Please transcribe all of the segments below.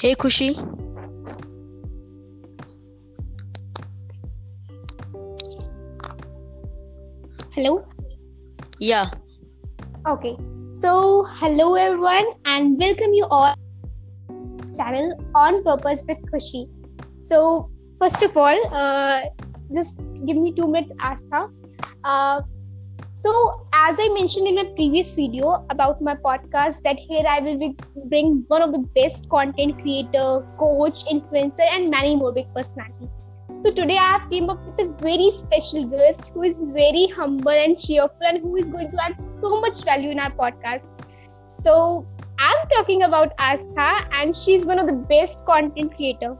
Hey Kushi. Hello. Yeah. Okay. So, hello everyone, and welcome you all channel on purpose with Kushi. So, first of all, uh, just give me two minutes, Astha. Uh, so, as I mentioned in my previous video about my podcast, that here I will be bring one of the best content creator, coach, influencer, and many more big personalities. So today I have came up with a very special guest who is very humble and cheerful and who is going to add so much value in our podcast. So I'm talking about Astha and she's one of the best content creator.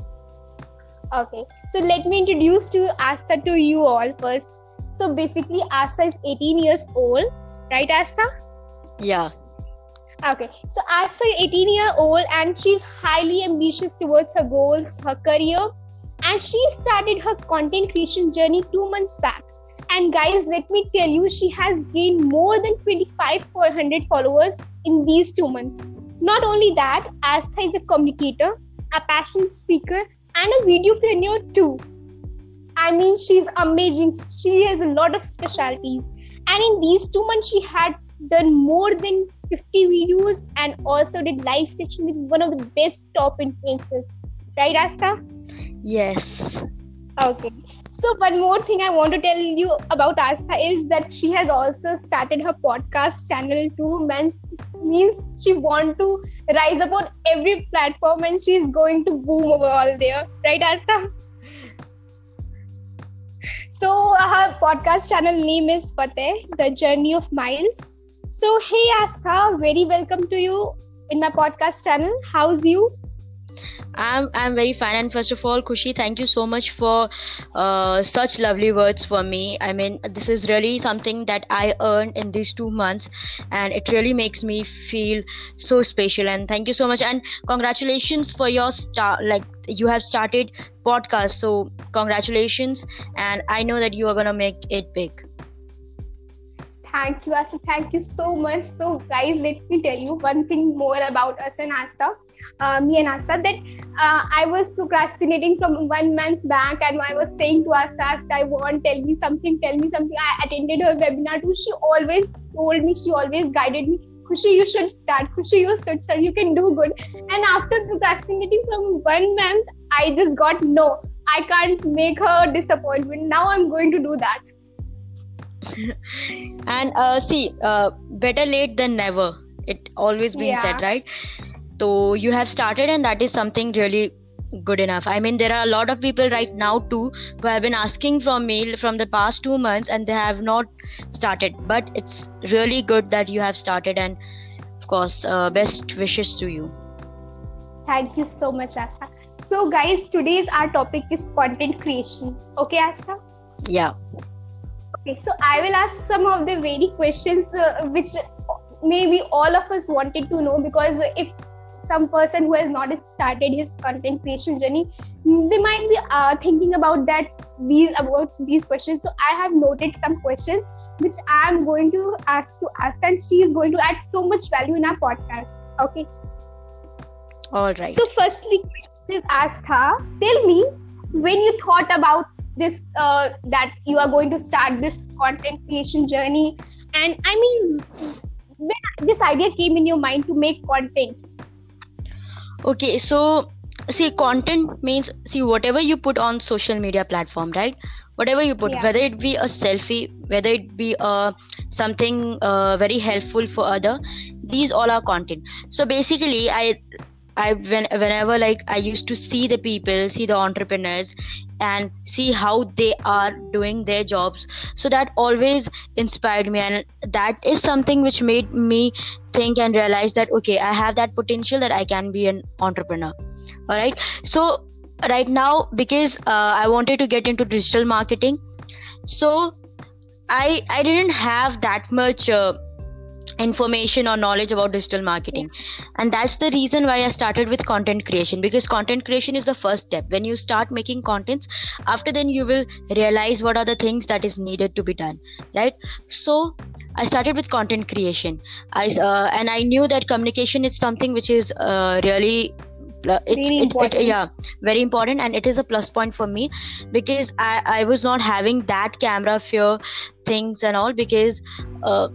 Okay, so let me introduce to Astha to you all first. So basically Astha is 18 years old, right Astha? Yeah. Okay, so Astha is 18 year old and she's highly ambitious towards her goals, her career, and she started her content creation journey two months back. And guys, let me tell you, she has gained more than 25,400 followers in these two months. Not only that, Astha is a communicator, a passionate speaker, and a video videopreneur too. I mean, she's amazing. She has a lot of specialties. And in these two months, she had done more than 50 videos and also did live session with one of the best top influencers. Right, Astha? Yes. Okay. So one more thing I want to tell you about Astha is that she has also started her podcast channel too. Man, means she want to rise up on every platform and she's going to boom over all there. Right, Astha? So our podcast channel name is Fateh, The Journey of Miles. So hey Astha, very welcome to you in my podcast channel. How's you? I'm I'm very fine and first of all Kushi thank you so much for uh, such lovely words for me I mean this is really something that I earned in these two months and it really makes me feel so special and thank you so much and congratulations for your start like you have started podcast so congratulations and I know that you are gonna make it big Thank you, Astha. Thank you so much. So, guys, let me tell you one thing more about us and Astha, uh, me and Astha, that uh, I was procrastinating from one month back and I was saying to Astha, Astha, I want, tell me something, tell me something. I attended her webinar too. She always told me, she always guided me. Kushi, you should start. Kushi, you should start. You can do good. And after procrastinating from one month, I just got no. I can't make her disappointment. Now I'm going to do that and uh, see uh, better late than never it always been Yeah. said right so you have started and that is something really good enough i mean there are a lot of people right now too who have been asking from me from the past two months and they have not started but it's really good that you have started and of course uh, best wishes to you Thank you so much, Astha. So, guys, today's our topic is content creation. Okay, Astha? yeah Okay, so I will ask some of the very questions uh, which maybe all of us wanted to know because if some person who has not started his content creation journey, they might be uh, thinking about that these about these questions. So I have noted some questions which I am going to ask to ask, and she is going to add so much value in our podcast. Okay. all right So, firstly, is her. tell me when you thought about this uh, that you are going to start this content creation journey, and I mean, when this idea came in your mind to make content. Okay so see content means see whatever you put on social media platform right whatever you put Yeah. whether it be a selfie whether it be uh, something uh, very helpful for other these all are content so basically i i when, whenever like i used to see the people see the entrepreneurs and see how they are doing their jobs. So that always inspired me and that is something which made me think and realize that okay i have that potential that i can be an entrepreneur. All right so right now because uh, i wanted to get into digital marketing so i i didn't have that much uh, information or knowledge about digital marketing. And that's the reason why i started with content creation because content creation is the first step. When you start making contents after then you will realize what are the things that is needed to be done right? So i started with content creation. I uh, and i knew that communication is something which is uh, really it's Really it, it, yeah very important and it is a plus point for me because i i was not having that camera fear things and all because uh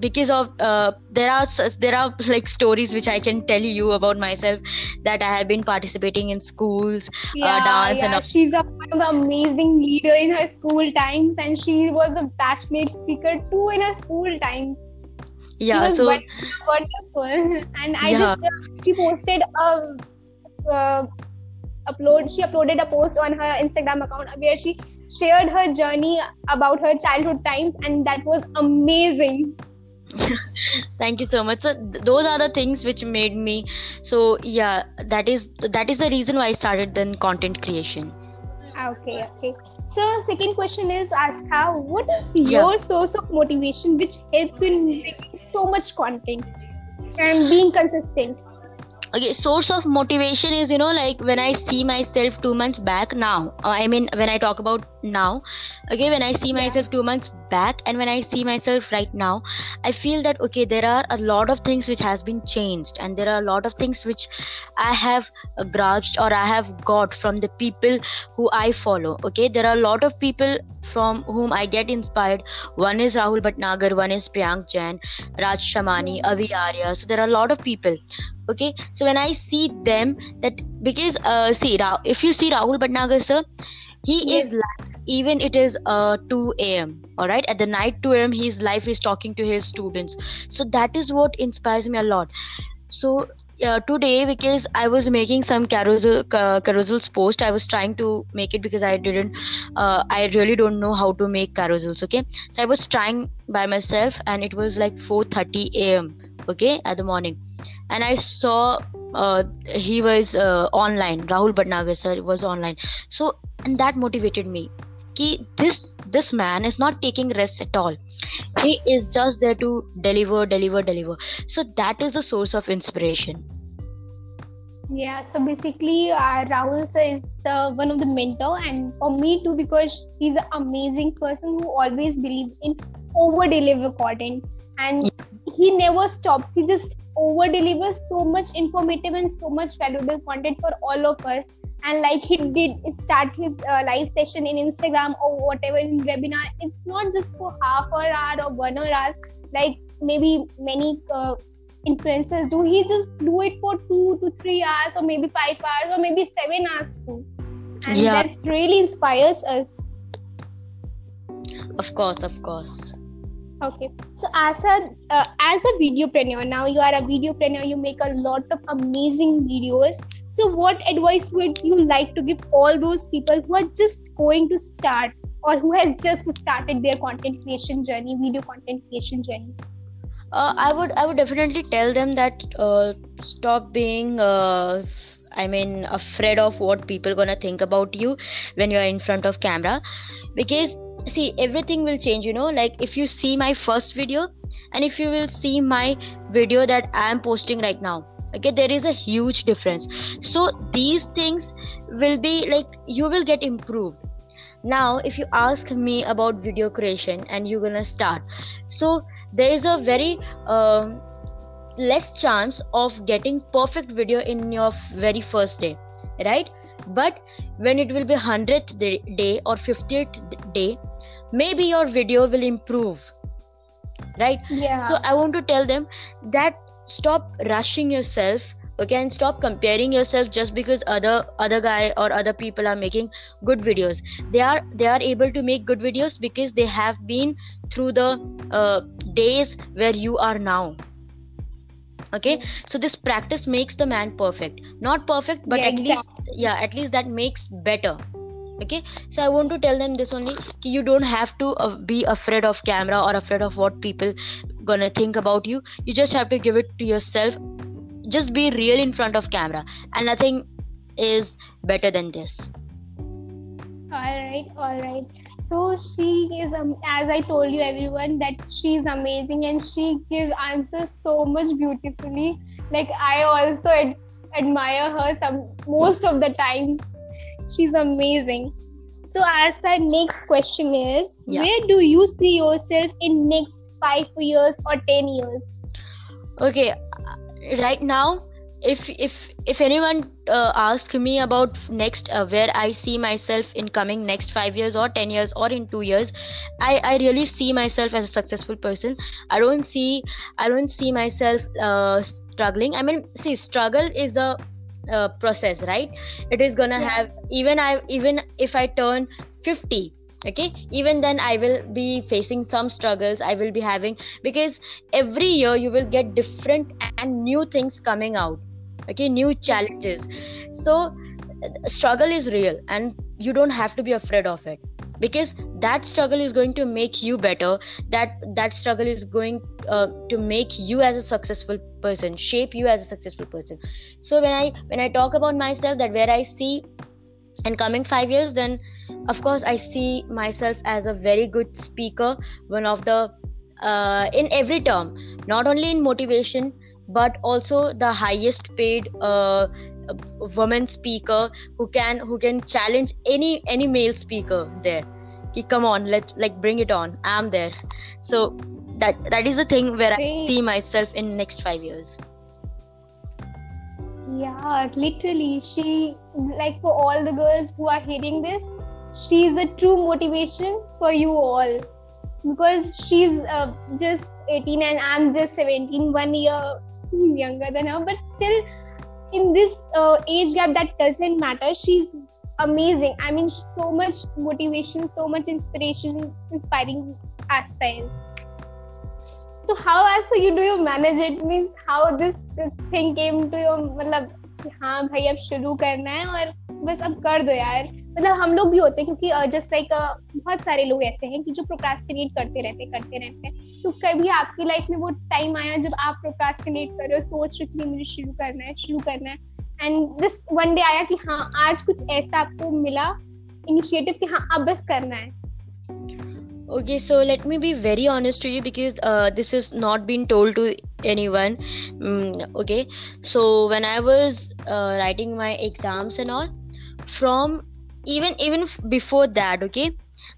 because of uh, there are there are like stories which i can tell you about myself that i have been participating in schools yeah, dance and yeah. all. she's a, one of the amazing leader in her school times and she was a bachelorette speaker too in her school times yeah so wonderful and i Yeah. just uh, she posted a uh, upload she uploaded a post on her instagram account where she shared her journey about her childhood times and that was amazing thank you so much so th- those are the things which made me so yeah that is that is the reason why i started then content creation okay okay so second question is aska what is Yeah. your source of motivation which helps you in making so much content and being consistent okay source of motivation is you know like when i see myself two months back now uh, i mean when i talk about now okay when i see Yeah. myself two months back and when i see myself right now i feel that okay there are a lot of things which has been changed. And there are a lot of things which i have uh, grasped or i have got from the people who i follow. Okay there are a lot of people from whom i get inspired. One is rahul bhatnagar one is priyank jain raj shamani avi arya. So there are a lot of people. Okay so when i see them that because uh, see if you see rahul bhatnagar sir he Yes. is live even it is uh 2 a.m all right at the night 2 a.m his life is talking to his students. So that is what inspires me a lot. So uh, today because i was making some carousel ca- carousels post i was trying to make it because i didn't uh, i really don't know how to make carousels okay? So i was trying by myself and it was like 4:30 a.m okay at the morning. And i saw uh, he was uh, online. Rahul bhatnagar sir was online. So and that motivated me. Ki this this man is not taking rest at all. He is just there to deliver deliver deliver. So that is the source of inspiration. Yeah, so basically, uh, Rahul sir is the one of the mentor, and for me too, because he's an amazing person who always believes in over deliver content, and he never stops. He just over delivers so much informative and so much valuable content for all of us. And like he did start his uh, live session in Instagram or whatever in webinar, it's not just for half an hour or one hour, like maybe many uh, influencers do. He just do it for two to three hours or maybe five hours or maybe seven hours too. And Yeah. that's really inspires us. Of course of course okay. So as a uh, as a videopreneur now you are a videopreneur you make a lot of amazing videos. So what advice would you like to give all those people who are just going to start or who has just started their content creation journey video content creation journey? Uh, i would i would definitely tell them that uh, stop being uh, i mean afraid of what people gonna think about you when you're in front of camera. Because see everything will change you know. Like if you see my first video and if you will see my video that i am posting right now okay there is a huge difference. So these things will be like you will get improved. Now if you ask me about video creation and you're gonna start so there is a very um less chance of getting perfect video in your very first day right? But when it will be 100th day day or 50th day maybe your video will improve right? Yeah. So i want to tell them that stop rushing yourself okay and stop comparing yourself just because other other guy or other people are making good videos. They are they are able to make good videos because they have been through the uh, days where you are now okay? So this practice makes the man perfect. Not perfect but Yeah, at least yeah at least that makes better okay? So i want to tell them this only you don't have to uh, be afraid of camera or afraid of what people gonna think about you. You just have to give it to yourself. Just be real in front of camera. And nothing is better than this. All right all right so she is um, as i told you everyone that she's amazing and she gives answers so much beautifully. Like i also ad- admire her some most of the times she's amazing. So as the next question is Yeah. where do you see yourself in next 5 years or 10 years? Okay right now if if if anyone uh, ask me about next uh, where i see myself in coming next 5 years or 10 years or in 2 years i i really see myself as a successful person. I don't see i don't see myself uh, struggling. I mean see struggle is the uh, process right? It is gonna Yeah. have even i even if i turn 50 okay? Even then i will be facing some struggles i will be having because every year you will get different and new things coming out okay? New challenges. So uh, struggle is real and you don't have to be afraid of it because that struggle is going to make you better. That that struggle is going uh, to make you as a successful person shape you as a successful person. So when i when i talk about myself that where i see in coming 5 years then of course i see myself as a very good speaker one of the uh, in every term. Not only in motivation but also the highest paid uh, woman speaker who can who can challenge any any male speaker there. Come on let's like bring it on. I'm there. So that that is the thing where i see myself in next 5 years. Yeah, literally, she like for all the girls who are hearing this, she's a true motivation for you all. Because she's uh, just 18 and I'm just 17, one year younger than her, but still in this uh, age gap that doesn't matter. She's amazing. I mean, so much motivation, so much inspiration, inspiring aspects. So how also you do you manage it? Means how this thing came to your मतलब कि हाँ भाई अब शुरू करना है और बस अब कर दो यार मतलब हम लोग भी होते हैं क्योंकि जस्ट लाइक बहुत सारे लोग ऐसे हैं कि जो प्रोक्रास्टिनेट करते रहते करते रहते हैं। तो कभी आपकी लाइफ में वो टाइम आया जब आप प्रोक्रास्टिनेट कर रहे हो सोच रहे कि मुझे शुरू करना है शुरू करना है। एंड दिस वन डे आया कि हाँ आज कुछ ऐसा आपको मिला इनिशिएटिव कि हाँ अब बस करना है। Let me be very honest to you because uh, this is not been told to anyone. Mm, okay, so when I was uh, writing my exams and all, from even even f- before that, okay,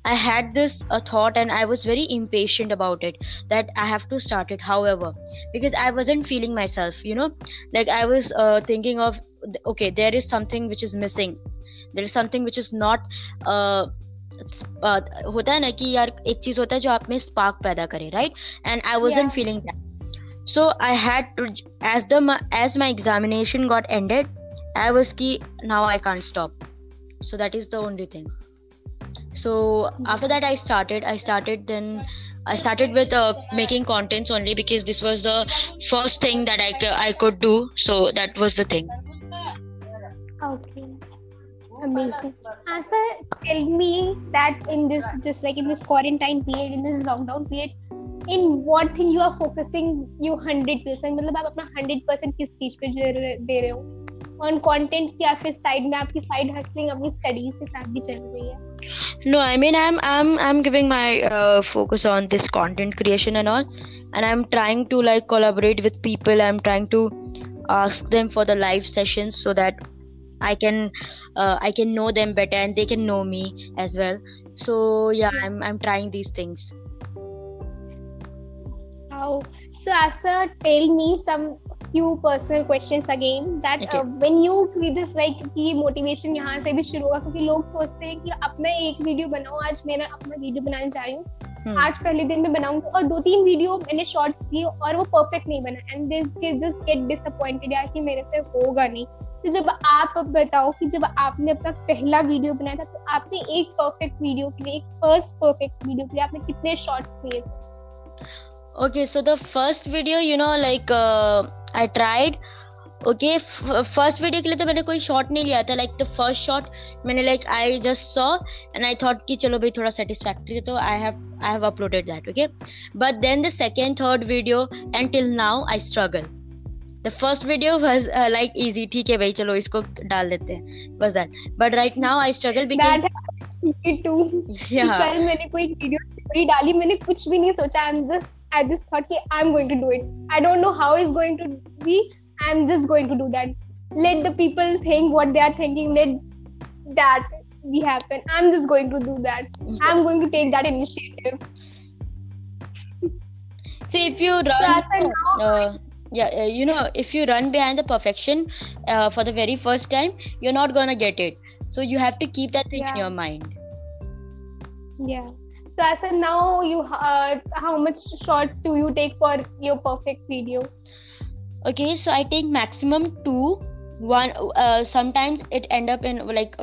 I had this uh, thought and I was very impatient about it that I have to start it. However, because I wasn't feeling myself, you know, like I was uh, thinking of okay, there is something which is missing. There is something which is not. Uh, uh, होता है ना कि यार एक चीज होता है जो आप में स्पार्क पैदा करे right and I wasn't Yeah. Feeling that so I had to as the as my examination got ended I was की now I can't stop so that is the only thing so after that i started i started then i started with uh, making contents only because this was the first thing that i, c- I could do so that was the thing Okay. Amazing. Asa, tell me that in this, just like in this quarantine period, in this lockdown period, in what thing you are focusing you 100% मतलब आप अपना 100% किस चीज पे दे रहे दे रहे हो ऑन कंटेंट या फिर साइड में आपकी साइड हसलिंग अपनी स्टडीज के साथ भी चल रही है no i mean i'm i'm i'm giving my uh, focus on this content creation and all and i'm trying to like collaborate with people i'm trying to ask them for the live sessions so that i can uh, i can know them better and they can know me as well so yeah i'm i'm trying these things How? So, Asa, tell me some few personal questions again. That Okay. uh, when you create this like कि motivation यहाँ से भी शुरू होगा क्योंकि लोग सोचते हैं कि अपना एक वीडियो बनाओ आज मेरा अपना वीडियो बनाने जा रही हूँ Hmm. आज पहले दिन में बनाऊँगी और दो तीन वीडियो मैंने शॉर्ट्स किए और वो परफेक्ट नहीं बना and they just get disappointed यार कि मेरे से होगा नहीं तो जब आप बताओ कि जब आपने अपना पहला वीडियो बनाया था तो आपने एक परफेक्ट वीडियो के लिए एक फ़र्स्ट परफेक्ट वीडियो के लिए आपने कितने शॉर्ट्स लिए थे okay so the first video you know like uh, i tried. Okay first video के लिए तो मैंने कोई शॉट नहीं लिया था. लाइक द फ़र्स्ट शॉट मैंने like I just saw and I thought कि चलो भाई थोड़ा सेटिस्फैक्ट्री है तो I have I have uploaded that okay but then the second third video and till now I struggle the first video was like easy ठीक है भाई चलो इसको डाल देते हैं. बस that but right now I struggle because कल मैंने कोई वीडियो डाली मैंने कुछ भी नहीं सोचा. I am just I just thought, okay, I'm going to do it. I don't know how it's going to be. I'm just going to do that. Let the people think what they are thinking. Let that be happen. I'm just going to do that. I'm going to take that initiative. See, if you run, so uh, yeah, uh, you know, if you run behind the perfection uh, for the very first time, you're not gonna get it. So you have to keep that thing yeah. in your mind. Yeah. So I said, now you, uh, how much shots do you take for your perfect video? Okay, so I take maximum two. One sometimes it end up in like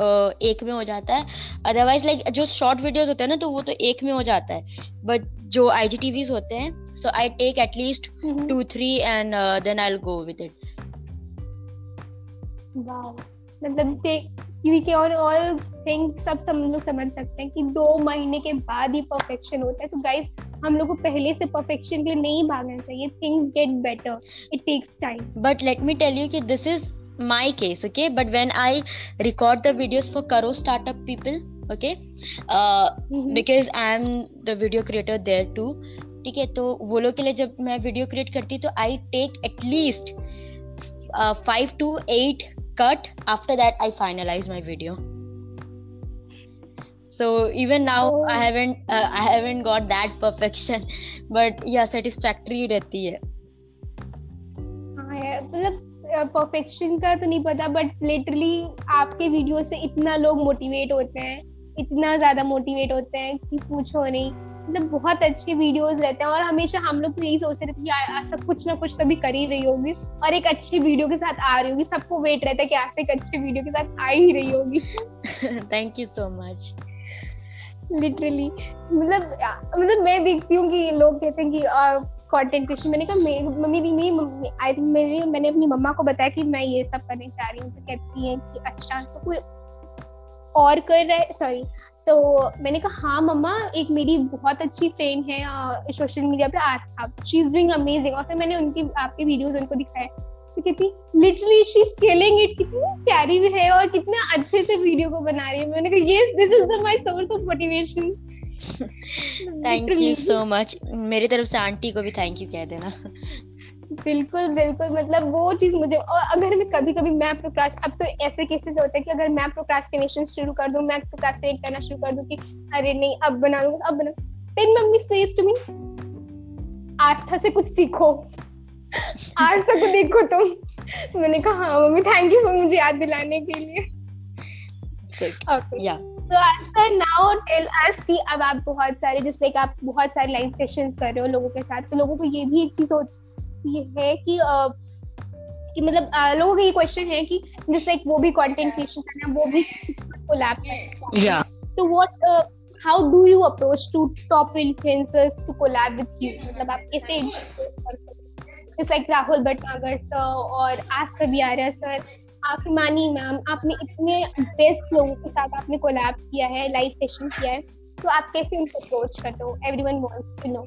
एक में हो जाता है. Otherwise like like, जो short videos होते हैं ना तो वो तो एक में हो जाता है. बट जो आई जी टीवीज होते हैं so I take at least two three and then I go with it मतलब क्योंकि और ऑल थिंग सब हम लोग समझ सकते हैं कि दो महीने के बाद ही परफेक्शन होता है। तो गाइस हम लोग को पहले से परफेक्शन के लिए नहीं भागना चाहिए। Things get better it takes time but let me tell you कि this is my case okay? But when I record the videos for Karo startup people okay? Uh, because I am the video creator there too ठीक है? तो वो लोग के लिए जब मैं वीडियो क्रिएट करती तो I take at least five to eight cut after that I finalise my video so even now i Oh. haven't uh, i haven't got that perfection. But yeah satisfactory रहती है. हाँ मतलब perfection का तो नहीं पता बट लिटरली आपके video से इतना लोग मोटिवेट होते हैं इतना ज़्यादा मोटिवेट होते हैं कि पूछो नहीं। मतलब बहुत अच्छे वीडियोस रहते हैं और हमेशा हम लोग तो यही सोचते रहते हैं कि यार आज कुछ ना कुछ तो भी कर ही रही होगी और एक अच्छी वीडियो के साथ आ रही होगी। सबको वेट रहता है कि आज एक अच्छे वीडियो के साथ आ ही रही होगी। Thank you so much. Literally मतलब मतलब मैं देखती हूँ कि लोग कहते हैं कि कंटेंट क्रिएशन मैंने कहा मम्मी भी मेरी आई थिंक मेरी मैंने अपनी मम्मा को बताया कि मैं ये सब करने चाह रही हूँ। तो कहती है कि अच्छा तो कोई और कर रहा है सॉरी सो so, मैंने कहा हाँ मम्मा एक मेरी बहुत अच्छी फ्रेंड है सोशल मीडिया पे Astha she is doing amazing और फिर मैंने उनकी आपके वीडियोस उनको दिखाए। तो कहती लिटरली शी स्केलिंग इट कितनी प्यारी भी है और कितने अच्छे से वीडियो को बना रही है। मैंने कहा yes this is the my source of motivation thank you so much मेरी तरफ़ से आंटी को भी थैंक यू कह देना। बिल्कुल बिल्कुल मतलब वो चीज़ मुझे और अगर मैं कभी कभी मैं प्रोक्रास्ट अब तो ऐसे केसेस होते हैं कि अगर मैं प्रोक्रास्टिनेशन शुरू कर दूँ मैं प्रोक्रास्टिनेट करना शुरू कर दूँ कि अरे नहीं अब बना लूँगा अब बना then mummy says to me Astha से कुछ सीखो। आस्था को देखो तुम। मैंने कहा हाँ मम्मी थैंक यू मुझे याद दिलाने के लिए. Okay yeah. तो आस्था नाउ टेल अस कि अब आप बहुत सारे जैसे लाइक आप बहुत सारे लाइव सेशंस कर रहे हो लोगों के साथ तो लोगों को ये भी एक चीज़ होती है कि अ, कि मतलब लोगों का ये क्वेश्चन है कि जैसे एक वो भी कंटेंट क्रिएशन करना है वो भी कोलैब करना yeah. तो what how do you approach to top influencers to collab with you मतलब आप कैसे जैसे लाइक राहुल भटनागर सर और आस्था बियारा सर आप मैम आपने इतने बेस्ट लोगों के साथ आपने कोलैब किया है लाइव सेशन किया है तो आप कैसे उनको अप्रोच करते हो? Everyone wants to know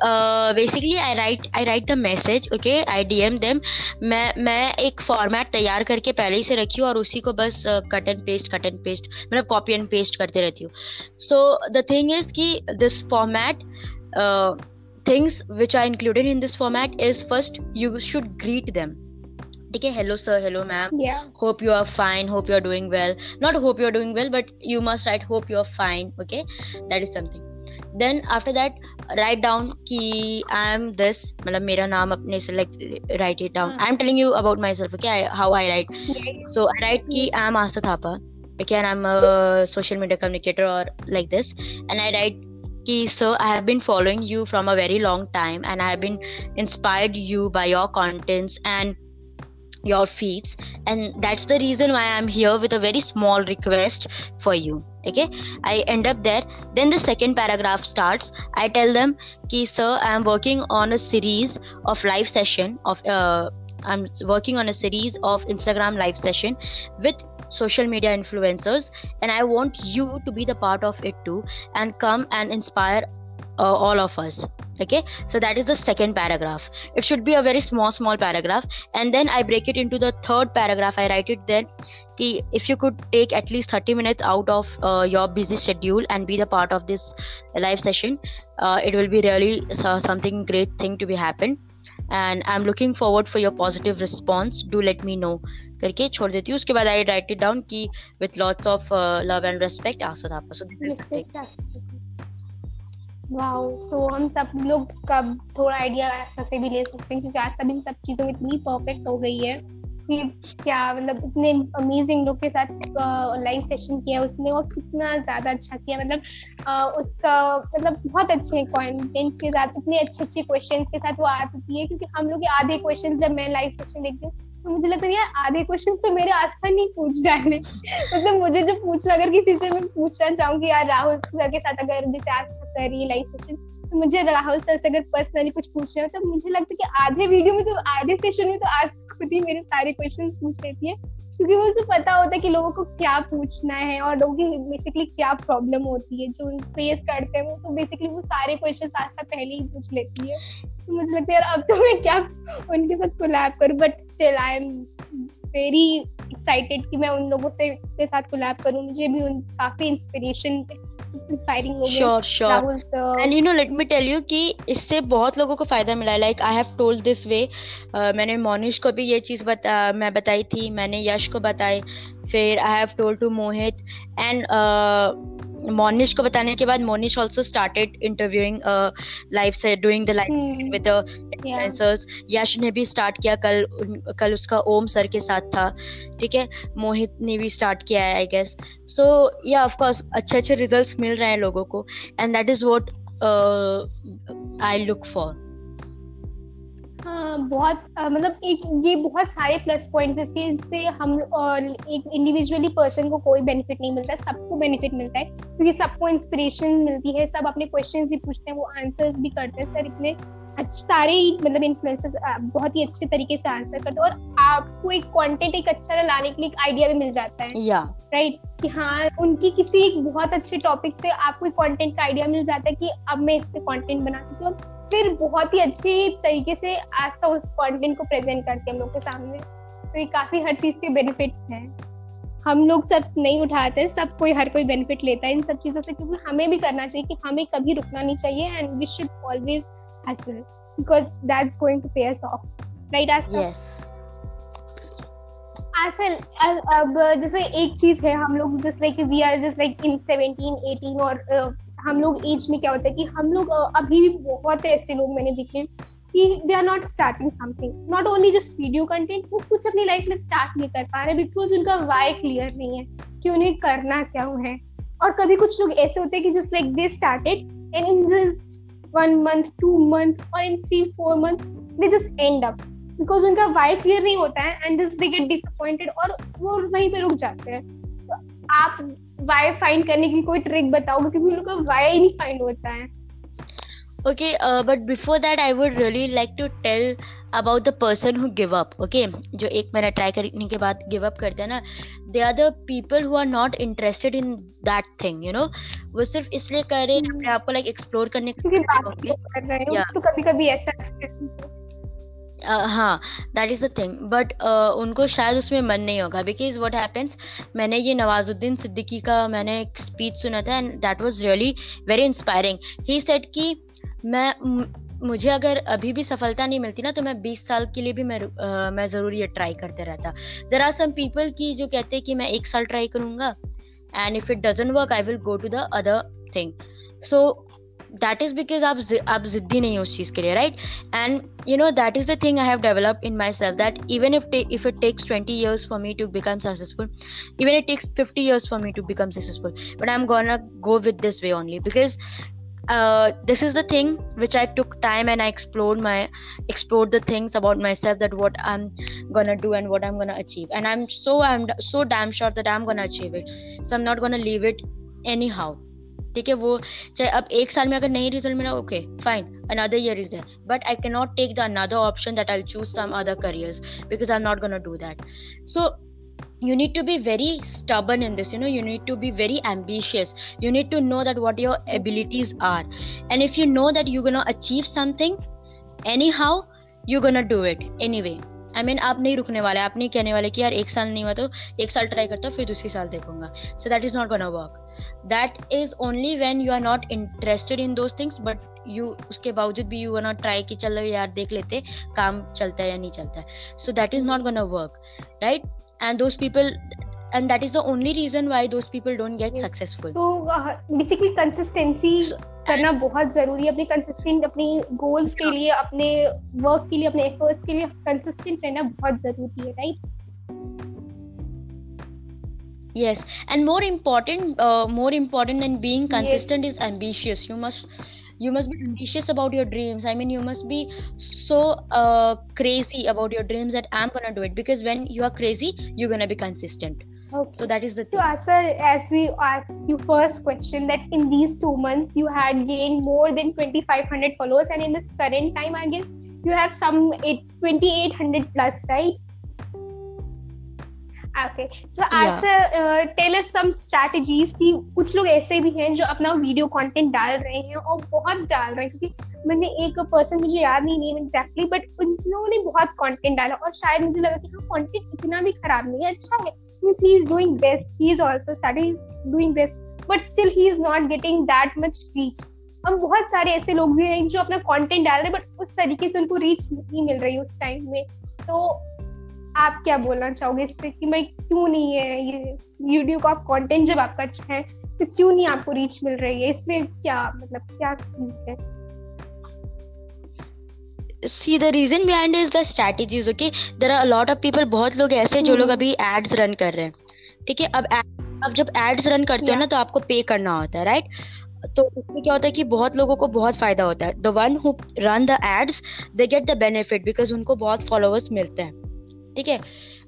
uh, basically i write i write the message okay? I dm them. मैं मैं एक फॉर्मेट तैयार करके पहले ही से रखी हूँ और उसी को बस cut and paste cut and paste मतलब कॉपी एंड पेस्ट करते रहती हूँ। सो द थिंग इज़ कि this format things which are included in this format is first you should greet them ठीक है hello sir hello ma'am hope you are fine hope you are doing well not hope you are doing well but you must write hope you are fine okay that is something then after that write down कि I am this मतलब मेरा नाम अपने से like write it down I am telling you about myself okay how I write so I write की I am Astha Thapa okay and I am social media communicator और like this and I write कि sir I have been following you from a very long time and I have been inspired you by your contents and your feeds. And that's the reason why i'm here with a very small request for you. Okay? I end up there. Then the second paragraph starts. I tell them ki sir i am working on a series of live session of uh, i'm working on a series of instagram live session with social media influencers. And i want you to be the part of it too. And come and inspire uh, all of us okay so that is the second paragraph it should be a very small small paragraph and then i break it into the third paragraph i write it then ki if you could take at least 30 minutes out of uh, your busy schedule and be the part of this live session uh, it will be really so- something great thing to be happen and i'm looking forward for your positive response do let me know करके छोड़ देती हूँ उसके बाद I write it down कि with lots of uh, love and respect Aastha Thapa so this is the thing wow so हम सब लोग कब थोड़ा आइडिया ऐसा से भी ले सकते हैं, क्योंकि आज सब इन सब चीज़ों में इतनी परफेक्ट हो गई है कि क्या मतलब इतने अमेजिंग लोग के साथ लाइव सेशन किया उसने वो कितना ज़्यादा अच्छा किया। मतलब उसका मतलब बहुत अच्छे कंटेंट के साथ, इतने अच्छे अच्छे क्वेश्चंस के साथ वो आती है, क्योंकि हम लोग के आधे क्वेश्चन जब मैं लाइव सेशन देखती हूँ तो मुझे लगता है, यार, आधे क्वेश्चन तो मेरे आस्था नहीं पूछ डाले मतलब मुझे जो पूछना अगर किसी से मैं पूछना चाहूँ यार, राहुल सर के साथ अगर जैसे आज कर रही लाइव सेशन तो मुझे राहुल सर से अगर पर्सनली कुछ पूछना है तो मुझे लगता है कि आधे वीडियो में तो आधे सेशन में तो आज खुद ही मेरे सारे क्वेश्चन पूछ लेती है। क्योंकि मुझे पता होता है कि लोगों को क्या पूछना है और लोगों की बेसिकली क्या प्रॉब्लम होती है, जो फेस करते हैं वो तो बेसिकली वो सारे क्वेश्चन तक पहले ही पूछ लेती है। मुझे लगता है यार अब तो मैं क्या उनके साथ कोलैब करूँ but still I am very excited कि मैं उन लोगों से के साथ कोलैब करूँ। मुझे भी उन काफ़ी इंस्पिरेशन इंस्पायरिंग हो sure sure and you know let me tell you कि इससे बहुत लोगों को फ़ायदा मिला है। Like I have told this way मैंने मोनिश को भी ये चीज़ बता मैं बताई थी मैंने यश को बताई फिर I have told to Mohit and Monish को बताने के बाद Monish also started interviewing live से doing the live with influencers Yash ने भी स्टार्ट किया कल कल उसका ओम सर के साथ था। ठीक है? मोहित ने भी स्टार्ट किया है आई गेस सो या ऑफ़ कोर्स अच्छे अच्छे रिजल्ट्स मिल रहे हैं लोगों को। And that is what I look for हाँ बहुत मतलब एक ये बहुत सारे प्लस पॉइंट्स इसके इससे हम और एक इंडिविजुअली पर्सन को कोई बेनिफिट नहीं मिलता सबको बेनिफिट मिलता है क्योंकि सबको इंस्पिरेशन मिलती है सब अपने क्वेश्चन भी पूछते हैं वो आंसर्स भी करते हैं सर इतने सारे मतलब इन्फ्लुएंसर्स बहुत ही अच्छे तरीके से आंसर करते हैं और आपको एक कंटेंट एक अच्छा लाने के लिए एक आइडिया भी मिल जाता है या राइट कि हाँ उनकी किसी एक बहुत अच्छे टॉपिक से आपको एक कंटेंट का आइडिया मिल जाता है कि अब मैं इस पे कंटेंट सकती हूँ फिर बहुत ही अच्छी तरीके से आज तक उस कंटेंट को प्रेजेंट करते हैं हम लोग के सामने। तो ये काफ़ी हर चीज़ के बेनिफिट्स हैं। हम लोग सब नहीं उठाते सब कोई हर कोई बेनिफिट लेता है इन सब चीज़ों से क्योंकि हमें भी करना चाहिए कि हमें कभी रुकना नहीं चाहिए and we should always hustle because that's going to pay us off right आज यस आसल अब जैसे एक चीज़ है हम लोग just like we are just like in 17 18 और हम लोग एज में क्या होता है कि हम लोग अभी भी बहुत ऐसे लोग मैंने देखे कि they are not starting something not only just video content वो कुछ अपनी लाइफ में स्टार्ट नहीं कर पा रहे बिकॉज़ उनका वाई क्लियर नहीं है कि उन्हें करना क्या है। और कभी कुछ लोग ऐसे होते हैं कि just like they started and in just one month two month और in three four month they just end up because उनका वाई क्लियर नहीं होता है and just they get disappointed और वो वहीं पे रुक जाते हैं। तो आप वाई फाइंड करने की कोई ट्रिक बताओगे? क्योंकि उन लोग का वाई नहीं फाइंड होता है। Okay uh, but before that i would really like to tell about the person who give up okay? जो एक महीना ट्राई करने के बाद गिव अप करते हैं ना they are the people who are not interested in that thing you know वो सिर्फ़ इसलिए कर रहे हैं अपने आप को लाइक एक्सप्लोर करने के लिए हैं तो कभी कभी ऐसा हाँ that is the thing but उनको शायद उसमें मन नहीं होगा। बिकॉज़ वट हैपन्स मैंने ये नवाजुद्दीन सिद्दीकी का मैंने एक स्पीच सुना था and that was really very inspiring he said कि मैं मुझे अगर अभी भी सफलता नहीं मिलती ना तो मैं 20 साल के लिए भी मैं uh, मैं ज़रूर ये ट्राई करते रहता। देर आर सम पीपल की जो कहते हैं कि मैं एक साल ट्राई करूँगा and if it doesn't work I will go to the other thing so that is because आप आप जिद्दी नहीं हो उस चीज़ के लिए right and you know that is the thing i have developed in myself that even if ta- if it takes 20 years for me to become successful even it takes 50 years for me to become successful but i'm gonna go with this way only because uh, this is the thing which i took time and i explored my explored the things about myself that what i'm gonna do and what i'm gonna achieve and i'm so i'm so damn sure that i'm gonna achieve it so i'm not gonna leave it anyhow ठीक है वो चाहे अब एक साल में अगर नहीं रिज़ल्ट मिला okay fine another year is there but I can not take the another option that I choose some other careers because I am not gonna do that so you need to be very stubborn in this you know you need to be very ambitious you need to know that what your abilities are and if you know that you're gonna achieve something anyhow you're gonna do it anyway I mean आप नहीं रुकने वाले, आप नहीं कहने वाले कि यार एक साल नहीं हुआ तो एक साल ट्राई करता हूँ, फिर दूसरी साल देखूँगा। So that is not gonna work that is only when you are not interested in those things but you उसके बावजूद भी यू नॉट ट्राई कि चलो यार देख लेते, काम चलता है या नहीं चलता है। So that is not gonna work right and those people and that is the only reason why those people don't get Yes. successful so basically consistency करना बहुत जरूरी है अपनी कंसिस्टेंट अपनी गोल्स के लिए अपने वर्क के लिए अपने एफर्ट्स के लिए कंसिस्टेंट रहना बहुत जरूरी है right yes and more important uh, more important than being Yes. consistent is ambitious you must you must be ambitious about your dreams i mean you must be so uh, crazy about your dreams that i'm gonna do it because when you are crazy you're gonna be consistent Okay. so that is the So, thing. as far as we asked you first question, that in these two months you had gained more than 2,500 followers, and in this current time, I guess you have some eight, 2,800 plus, right? Okay. So, as uh, tell us some strategies कि कुछ लोग ऐसे भी हैं जो अपना video content डाल रहे हैं और बहुत डाल रहे हैं क्योंकि मैंने एक पर्सन मुझे याद नहीं नेम एग्जैक्टली बट उन लोगों ने बहुत कंटेंट डाला और शायद मुझे लगा कि हाँ कंटेंट इतना भी खराब नहीं है अच्छा है means he is doing best. He is also study is doing best. But still, he is not getting that much reach. हम बहुत सारे ऐसे लोग भी हैं जो अपना कंटेंट डाल रहे हैं बट उस तरीके से उनको रीच नहीं मिल रही उस टाइम में। तो आप क्या बोलना चाहोगे इस पे कि मैं क्यों नहीं है ये यूट्यूब का कंटेंट जब आपका अच्छा है तो क्यों नहीं आपको रीच मिल रही है? इसमें क्या मतलब क्या चीज़ है? See the reason behind is the strategies okay there are lot of people बहुत लोग ऐसे जो लोग हम्म। अभी एड्स रन कर रहे हैं। ठीक है? अब अब जब एड्स रन करते yeah. हो ना तो आपको पे करना होता है राइट तो उसमें क्या होता है कि बहुत लोगों को बहुत फ़ायदा होता है। The one who run the ads they get the benefit because उनको बहुत फॉलोअर्स मिलते हैं। ठीक है?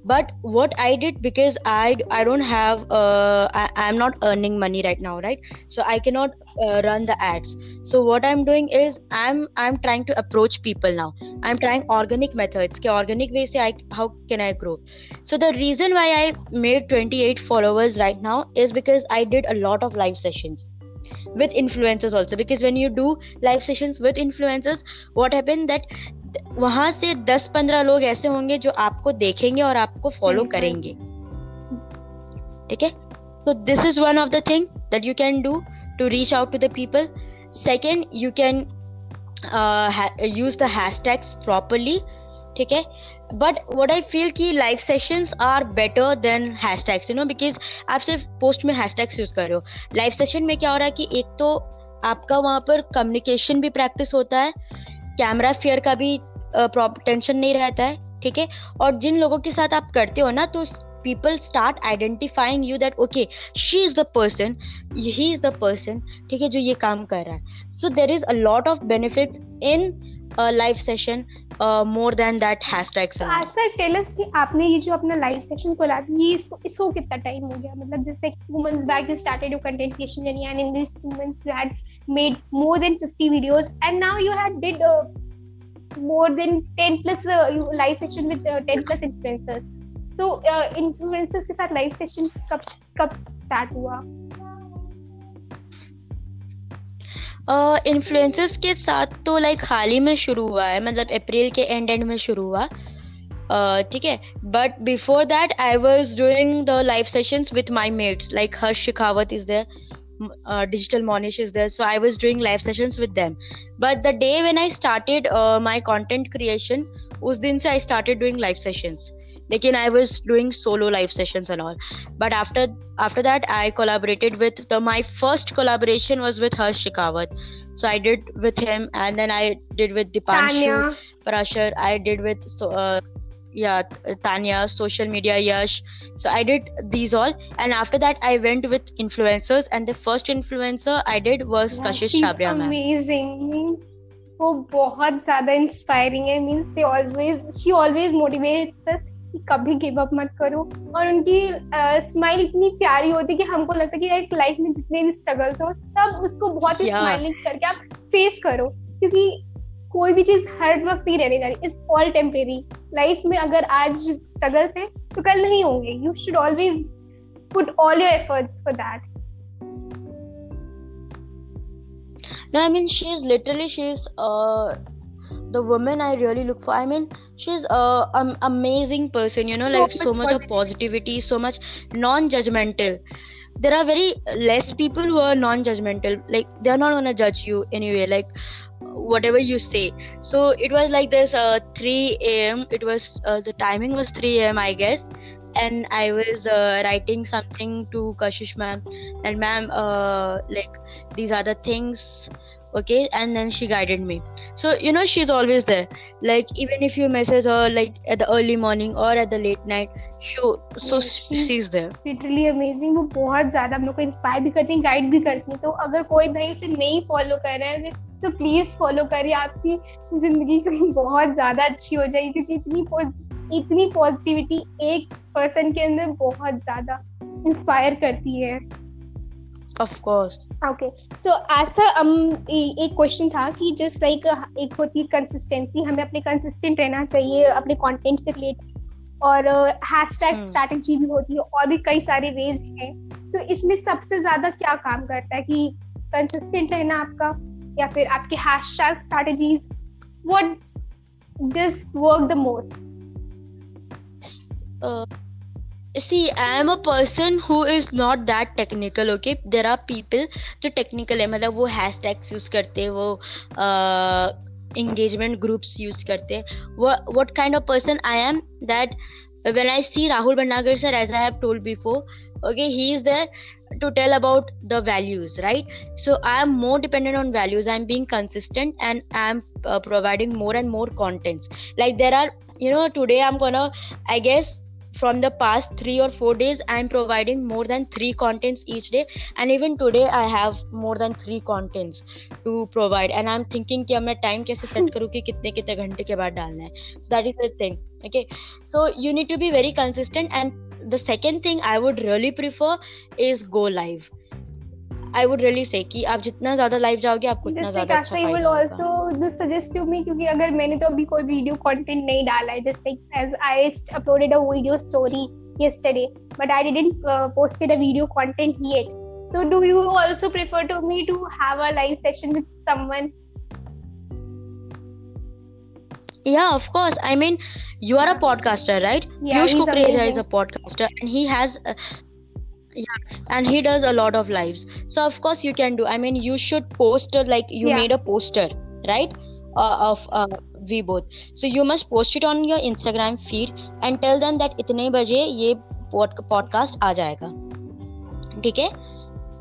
but what i did because i i don't have uh, I, i'm not earning money right now right? So i cannot uh, run the ads. So what i'm doing is i'm i'm trying to approach people now. I'm trying organic methods. Ke organic way say i how can i grow? So the reason why i made 28 followers right now is because i did a lot of live sessions with influencers also. Because when you do live sessions with influencers what happened that वहाँ से 10-15 लोग ऐसे होंगे जो आपको देखेंगे और आपको फॉलो हम्म, करेंगे। ठीक है? So this is one of the thing that you can do to reach out to the people. Second you can uh, ha- use the hashtags properly. ठीक है? बट वट आई फील कि live sessions are better than hashtags you know because आप सिर्फ़ post में hash tags use कर रहे हो। Live session में क्या हो रहा है कि एक तो आपका वहाँ पर कम्युनिकेशन भी प्रैक्टिस होता है कैमरा फेयर का भी टेंशन नहीं रहता है, ठीक है? और जिन लोगों के साथ आप करते हो ना तो people start identifying you that okay she is the person he is the person ठीक है, जो ये काम कर रहा है। So there is a lot of benefits in live session more than that hashtag आपने ये जो अपना लाइव सेशन खोला, ये इसको इसको कितना टाइम हो गया? मतलब जैसे women's back you started your content creation journey in this women's you had made more than 50 videos and now you had did more than 10 plus uh, you live session with uh, 10 plus influencers. So uh, influencers के साथ live session कब कब start हुआ? Influencers के साथ तो like हाल ही में शुरू हुआ है मतलब अप्रैल के एंड एंड में शुरू हुआ। Uh, ठीक है? But before that I was doing the live sessions with my mates like Harsh Shekhawat is there uh, digital monish is there. So i was doing live sessions with them. But the day when i started uh, my content creation us din se i started doing live sessions. Again i was doing solo live sessions and all. But after after that i collaborated with the my first collaboration was with harsh shikawat so i did with him and then i did with dipanshu parashar. I did with so, uh, yeah Tanya social media Yash so I did these all and after that I went with influencers and the first influencer I did was Yeah, Kashish ma'am amazing means वो बहुत ज़्यादा inspiring है means they always she always motivates us कि कभी give up मत करो और उनकी स्माइल इतनी प्यारी होती है कि हमको लगता है कि लाइक लाइफ में जितने भी स्ट्रगल्स हो सब उसको बहुत ही Yeah. स्माइलिंग करके आप फेस करो क्योंकि कोई भी चीज़ हर वक्त नहीं रहने जा रही इज़ ऑल टेम्परेरी लाइफ में अगर आज स्ट्रगल्स हैं तो कल नहीं होंगे you should always put all your efforts for that No, I mean she's literally she's uh the woman I really look for. I mean she's a um, amazing person. You know, So like so much much of positivity, so much non-judgmental. There are very less people who are non-judgmental. Like they're not gonna judge you anyway. Like whatever you say. So it was like this. Uh, 3 a.m. It was uh, the timing was 3 a.m. I guess. and I was uh, writing something to Kashish ma'am, and ma'am, uh, like these are the things okay and then she guided me. So you know she's always there. Like even if you message her like at the early morning or at the late night so so she's there. Literally amazing वो बहुत ज़्यादा हम लोग को inspire भी करती हैं guide भी करती हैं। तो अगर कोई भाई इसे नहीं फॉलो कर रहा है तो प्लीज़ फॉलो करिए। आपकी ज़िंदगी बहुत ज़्यादा अच्छी हो जाएगी क्योंकि इतनी इतनी पॉजिटिविटी एक पर्सन के अंदर बहुत ज़्यादा इंस्पायर करती है। Of course. ओके सो आज था um, ए- एक क्वेश्चन था कि जस्ट लाइक एक होती है कंसिस्टेंसी हमें अपने कंसिस्टेंट रहना चाहिए अपने कंटेंट से रिलेट और हैशटैग हम्म। स्ट्रैटेजी भी होती है और भी कई सारे वेज हैं। तो इसमें सबसे ज़्यादा क्या काम करता है कि कंसिस्टेंट रहना आपका या फिर आपके hashtag strategies what this work the most see i am a person who is not that technical okay there are people जो technical है मतलब वो hashtags use करते हैं वो uh, engagement groups use करते हैं what what kind of person I am that when I see Rahul Bhandagar sir as I have told before okay he is there to tell about the values right so I am more dependent on values I'm being consistent and I'm uh, providing more and more contents like there are you know today I'm gonna I guess from the past three or four days i'm providing more than three contents each day and even today i have more than three contents to provide and i'm thinking कि अब मैं time कैसे set करूँ कि कितने कितने घंटे के बाद डालना है so that is the thing okay so you need to be very consistent and the second thing i would really prefer is go live I would really say कि आप जितना ज़्यादा लाइव जाओगे आपको उतना ज़्यादा अच्छा I will also this suggest to me क्योंकि अगर मैंने तो अभी कोई वीडियो कंटेंट नहीं डाला है just like as I uploaded a video story yesterday but i didn't uh, posted a video content yet so do you also prefer to me to have a live session with someone Yeah, of course. I mean, you are a podcaster, right? Yeah, Piyush he's Kukreja is a podcaster, and he has, uh, yeah and he does a lot of lives. So of course you can do. I mean you should post uh, like you yeah. made a poster right? Uh, of uh, we both. So you must post it on your instagram feed and tell them that itne baje ye podcast aa jayega Okay,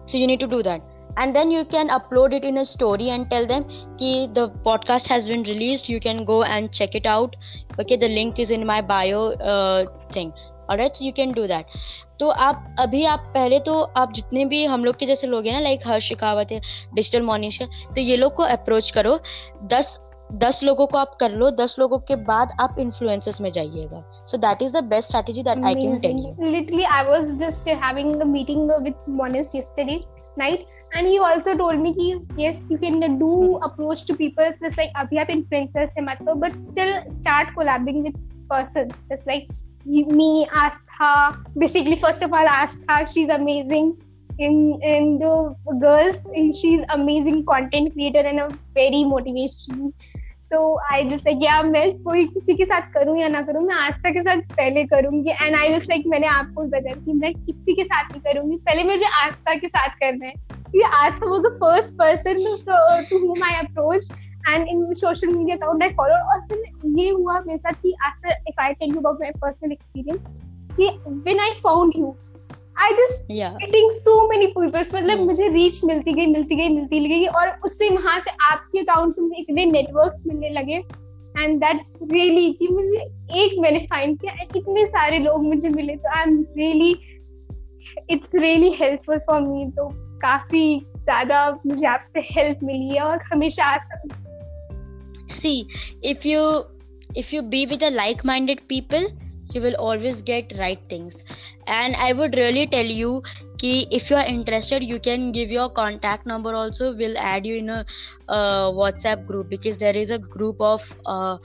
so you need to do that. And then you can upload it in a story and tell them ki the podcast has been released. You can go and check it out. Okay the link is in my bio uh, thing. All right so you can do that. तो आप, अभी आप, पहले तो आप जितने भी हम लोग के जैसे लोग हैं ना लाइक हर शिकावत है डिजिटल मॉनिश तो ये लोग को अप्रोच करो। दस दस लोगों को आप कर लो, दस लोगों के बाद आप इन्फ्लुएंस में जाइएगा। So that is the best strategy that I can tell you literally I was just having a meeting with Monish yesterday night and he also told me कि yes you can do approach to people just like अभी आप influencers से मत हो but still start collabing with person just like me, Astha. Basically, first of all, Astha, she's amazing. In in the girls, and she's amazing content creator and a very motivation. So I just like या मैं कोई किसी के साथ करूँ या ना करूँ मैं आस्था के साथ पहले करूँगी एंड आई जस्ट लाइक मैंने आपको बताया कि मैं किसी के साथ नहीं करूँगी पहले मुझे आस्था के साथ करना है क्योंकि Astha was the first person to whom I approached and in social media account I followed और फिर ये हुआ मेरे साथ कि आस्था if I tell you about my personal experience कि when I found you I just या getting so many people मतलब. मुझे रीच मिलती गई मिलती गई मिलती गई और उससे वहाँ से आपके अकाउंट से मुझे इतने नेटवर्क्स मिलने लगे। एंड दैट्स रियली कि मुझे एक मैंने फाइंड किया and इतने सारे लोग मुझे मिले तो I am really it's really helpful for me तो काफ़ी ज़्यादा मुझे आपसे हेल्प मिली है और हमेशा Asha see if you if you be with the like-minded people you will always get right things. And i would really tell you ki if you are interested you can give your contact number also. We'll add you in a uh, whatsapp group because there is a group of uh,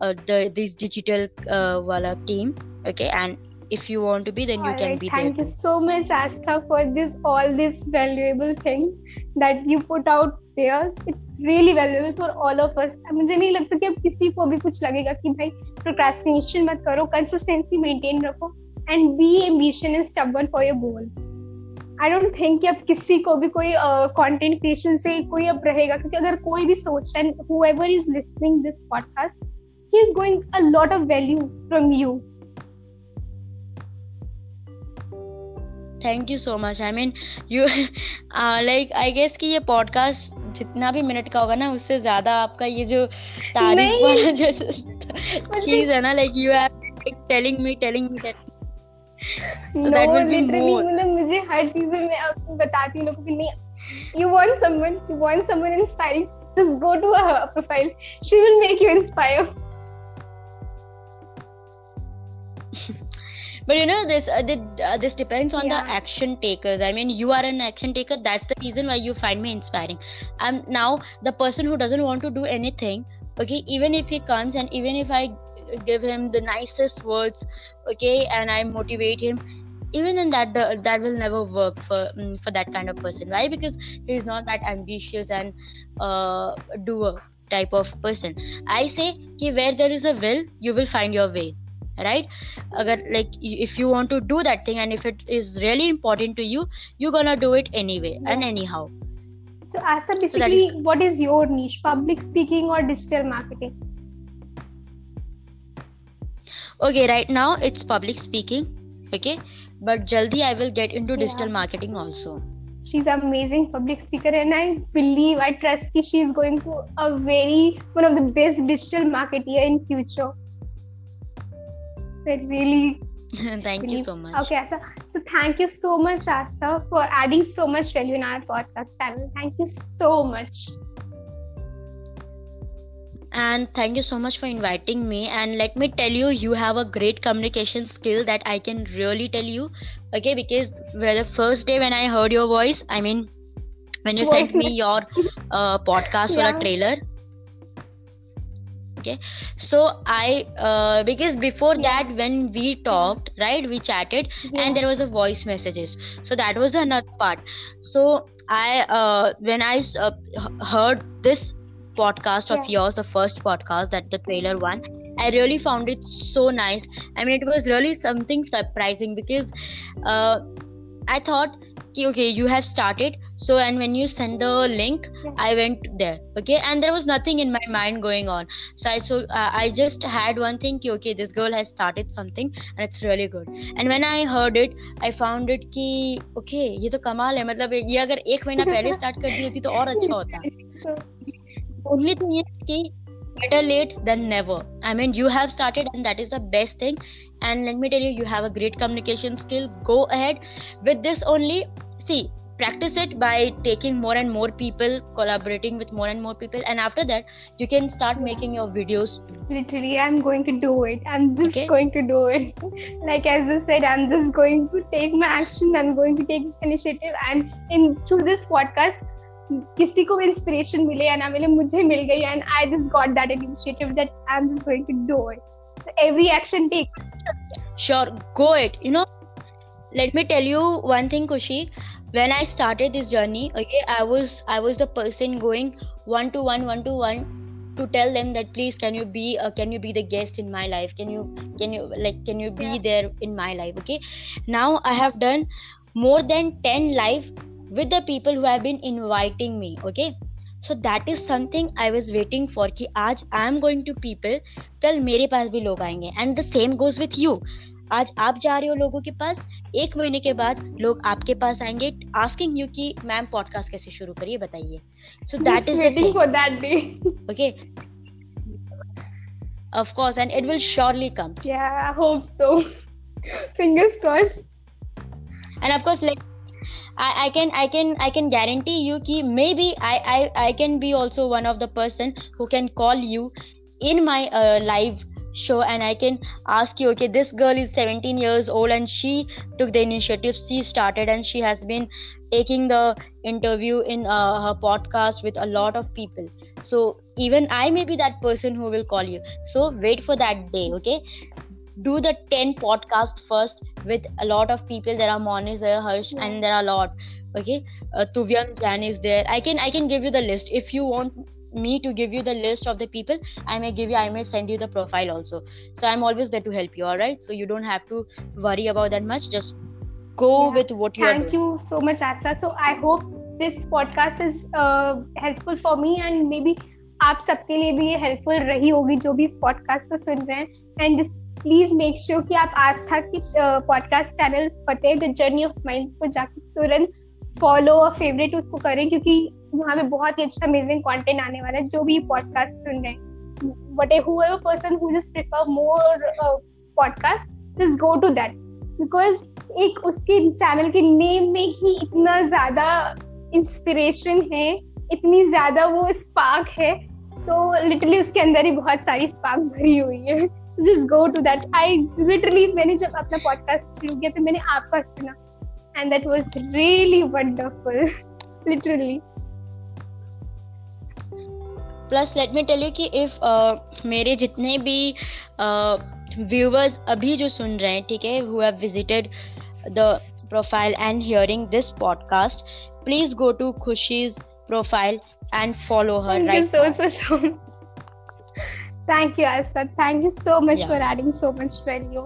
uh, the this digital uh, wala team okay? And if you want to be then you can Alright, be thank there. you so much Astha for this all these valuable things that you put out सकते players it's really valuable for all of us मुझे नहीं लगता कि अब किसी को भी कुछ लगेगा कि भाई प्रोक्रेस्टिनेशन मत करो कंसिस्टेंसी मेंटेन रखो and be ambition and stubborn for your goals I don't think कि अब किसी को भी कोई कंटेंट uh, क्रिएशन से कोई अब रहेगा क्योंकि अगर कोई भी सोच रहा है who is listening this podcast he is going a lot of value from you thank you so much I mean you like I guess कि ये पॉडकास्ट जितना भी मिनट का होगा ना उससे ज़्यादा आपका ये जो तारीफ़ वाला जो चीज़ है ना like you are telling me telling me be literally more. मतलब मुझे हर चीज़ में मैं आपको बताती हूँ लोगों को नहीं you want someone you want someone inspiring just go to her profile she will make you inspire but you know this uh, this, uh, this depends on Yeah. the action takers. I mean you are an action taker. That's the reason why you find me inspiring. I'm now the person who doesn't want to do anything okay even if he comes and even if i give him the nicest words okay and i motivate him even then that uh, that will never work for mm, for that kind of person. Why? Because he's not that ambitious and uh, doer type of person. I say ki where there is a will you will find your way right agar like if you want to do that thing and if it is really important to you you're gonna do it anyway and anyhow So, Asa, basically, is- what is your niche? Public speaking or digital marketing? okay right now it's public speaking okay but jaldi i will get into digital marketing also She's an amazing public speaker, and I believe, I trust she's going to a very one of the best digital marketeer in future. I really thank you so much Okay, Asa. So thank you so much, Rasta, for adding so much value in our podcast channel. Thank you so much. and thank you so much for inviting me and let me tell you you have a great communication skill that i can really tell you okay because the first day when i heard your voice i mean when you sent me your uh, podcast or a trailer okay so i uh, because before Yeah. that when we talked right we chatted Yeah. and there was a voice messages so that was another part so i uh, when i uh, heard this podcast of Yeah. yours the first podcast that the trailer one i really found it so nice i mean it was really something surprising because uh, i thought okay okay you have started so and when you send the link i went there okay and there was nothing in my mind going on so i so uh, i just had one thing ki, okay this girl has started something and it's really good and when i heard it i found it ki okay ye to kamal hai matlab ye agar ek mahina pehle start kar di hoti to aur acha hota only thing is ki better late than never. I mean, you have started, and that is the best thing. And let me tell you, you have a great communication skill. Go ahead with this only see practice it by taking more and more people collaborating with more and more people and after that you can start making your videos. Literally i'm going to do it. I'm just okay. going to do it. Like as you said i'm just going to take my action i'm going to take initiative. And in through this podcast किसी को inspiration मिले या ना मिले मुझे मिल गई and I just got that initiative that I am just going to do it so every action take sure go it you know let me tell you one thing खुशी when i started this journey okay i was i was the person going one to one one to one to tell them that please can you be uh, can you be the guest in my life can you can you like can you be Yeah. there in my life okay now i have done more than 10 live with the people who have been inviting me okay so that is something i was waiting for कि आज i am going to people कल मेरे पास भी लोग आएंगे and the same goes with you आज आप जा रहे हो लोगों के पास एक महीने के बाद लोग आपके पास आएँगे आस्किंग यू कि मैम पॉडकास्ट कैसे शुरू करिए बताइए so that is the waiting thing for that day okay of course and it will surely come yeah i hope so fingers crossed and of course like I, I can I can I can guarantee you ki maybe I, I I can be also one of the person who can call you in my uh, live show and I can ask you okay this girl is 17 years old and she took the initiative. She started and she has been taking the interview in uh, her podcast with a lot of people. So even I may be that person who will call you. So wait for that day okay? Do the 10 podcast first with a lot of people. There are Moniz there are Harsh Yeah. and there are a lot okay? Uh, Jan is there. I can I can give you the list. If you want me to give you the list of the people I may give you I may send you the profile also so I'm always there to help you all right so you don't have to worry about that much just go Yeah. with what you Thank you so much, Asta. So I hope this podcast is uh, helpful for me and maybe आप सबके लिए भी ये helpful रही होगी जो भी इस पॉडकास्ट को सुन रहे हैं and this please make sure कि आप आस्था की podcast channel Fateh the journey of minds को जाकर तुरंत फॉलो और फेवरेट उसको करें क्योंकि वहाँ पे बहुत ही अच्छा अमेजिंग कंटेंट आने वाला है जो भी पॉडकास्ट सुन रहे हैं। But person who just prefer more uh, podcast just go to that. Because एक उसके चैनल के नेम में ही इतना ज़्यादा इंस्पिरेशन है इतनी ज़्यादा वो स्पार्क है तो लिटरली उसके अंदर ही बहुत सारी स्पार्क भरी हुई है। Just go to that I literally मैंने जब अपना पॉडकास्ट शुरू किया तो मैंने आपका सुना। And that was really wonderful literally plus let me tell you कि इफ़ मेरे जितने भी व्यूवर्स uh, अभी जो सुन रहे हैं ठीक है who have visited the profile and hearing this podcast please go to Khushi's profile and follow her right so so so thank you Aastha thank you so much for adding so much value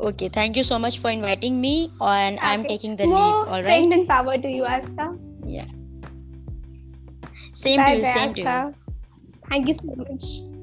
okay thank you so much for inviting me and I am taking the lead alright strength and power to you Aastha same bye to you. Same to you. Thank you so much.